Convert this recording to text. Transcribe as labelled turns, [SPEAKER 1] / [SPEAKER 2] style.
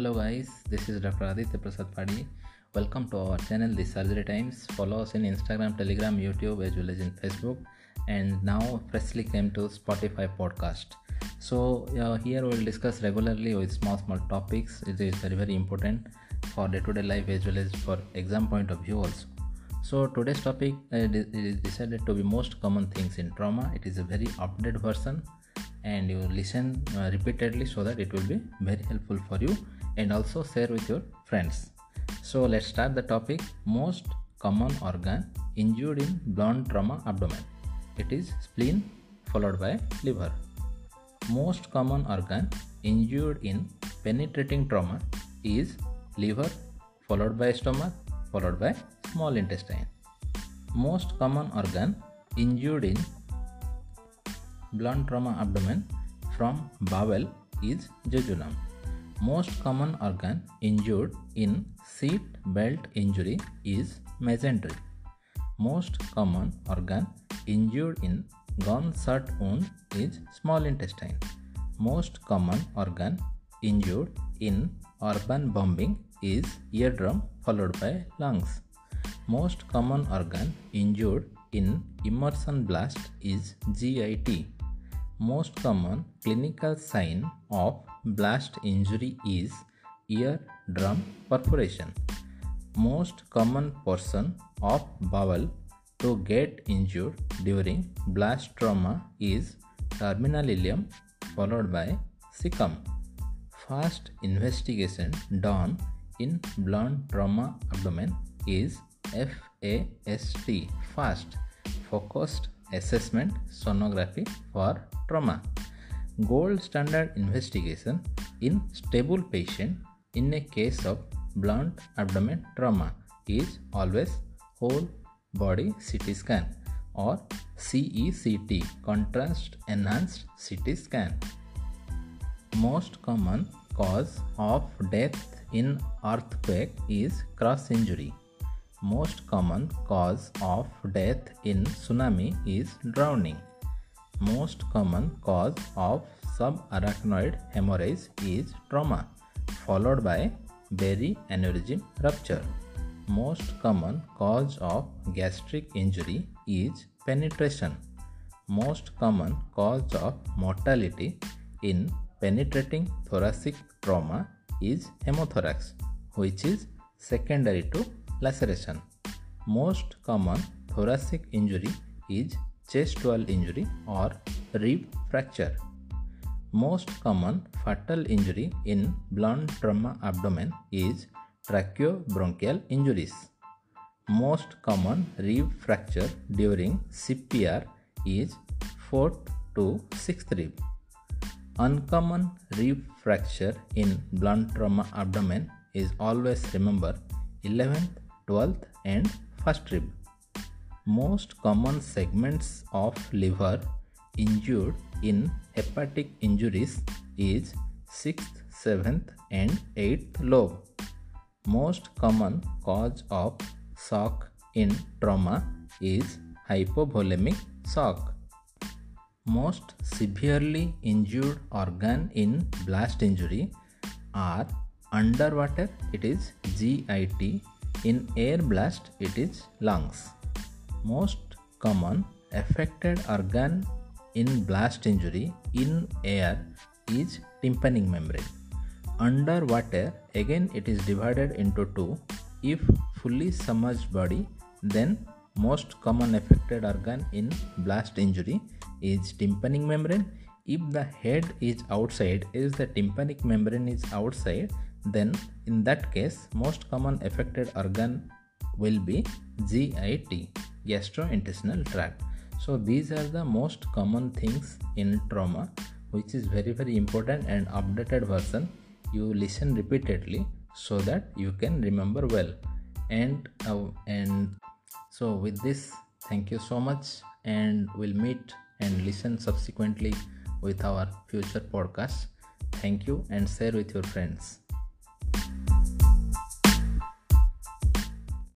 [SPEAKER 1] Hello guys, this is Dr. Aditya Prasad Padi. Welcome to our channel The Surgery Times. Follow us in Instagram, Telegram, YouTube as well as in Facebook and now freshly came to Spotify podcast. So uh, here we will discuss regularly with small small topics. It is very very important for day-to-day life as well as for exam point of view also. So today's topic uh, is decided to be most common things in trauma. It is a very updated version and you listen uh, repeatedly so that it will be very helpful for you and also share with your friends. So let's start the topic. Most common organ injured in blunt trauma abdomen. It is spleen followed by liver. Most common organ injured in penetrating trauma is liver followed by stomach followed by small intestine. Most common organ injured in blunt trauma abdomen from bowel is jejunum. Most common organ injured in seat belt injury is mesentery. Most common organ injured in gunshot wound is small intestine. Most common organ injured in urban bombing is eardrum followed by lungs. Most common organ injured in immersion blast is GIT. Most common clinical sign of blast injury is eardrum perforation. Most common portion of bowel to get injured during blast trauma is terminal ileum followed by cecum. First investigation done in blunt trauma abdomen is FAST fast focused assessment sonography for trauma. Gold standard investigation in stable patient in a case of blunt abdomen trauma is always whole body CT scan or CECT contrast enhanced CT scan. Most common cause of death in earthquake is crush injury most common cause of death in tsunami is drowning. Most common cause of subarachnoid hemorrhage is trauma, followed by berry aneurysm rupture. Most common cause of gastric injury is penetration. Most common cause of mortality in penetrating thoracic trauma is hemothorax, which is secondary to laceration. Most common thoracic injury is chest wall injury or rib fracture. Most common fatal injury in blunt trauma abdomen is tracheobronchial injuries. Most common rib fracture during CPR is 4th to 6th rib. Uncommon rib fracture in blunt trauma abdomen is always remember 11th 12th and first rib. Most common segments of liver injured in hepatic injuries is 6th, 7th and 8th lobe. Most common cause of shock in trauma is hypovolemic shock. Most severely injured organ in blast injury are underwater it is GIT in air blast, it is lungs. Most common affected organ in blast injury in air is tympanic membrane. Underwater, again it is divided into two. If fully submerged body, then most common affected organ in blast injury is tympanic membrane. If the head is outside, is the tympanic membrane is outside, then in that case most common affected organ will be GIT gastrointestinal tract. So these are the most common things in trauma which is very very important and updated version. You listen repeatedly so that you can remember well. And uh, and so with this thank you so much and we'll meet and listen subsequently with our future podcast. Thank you and share with your friends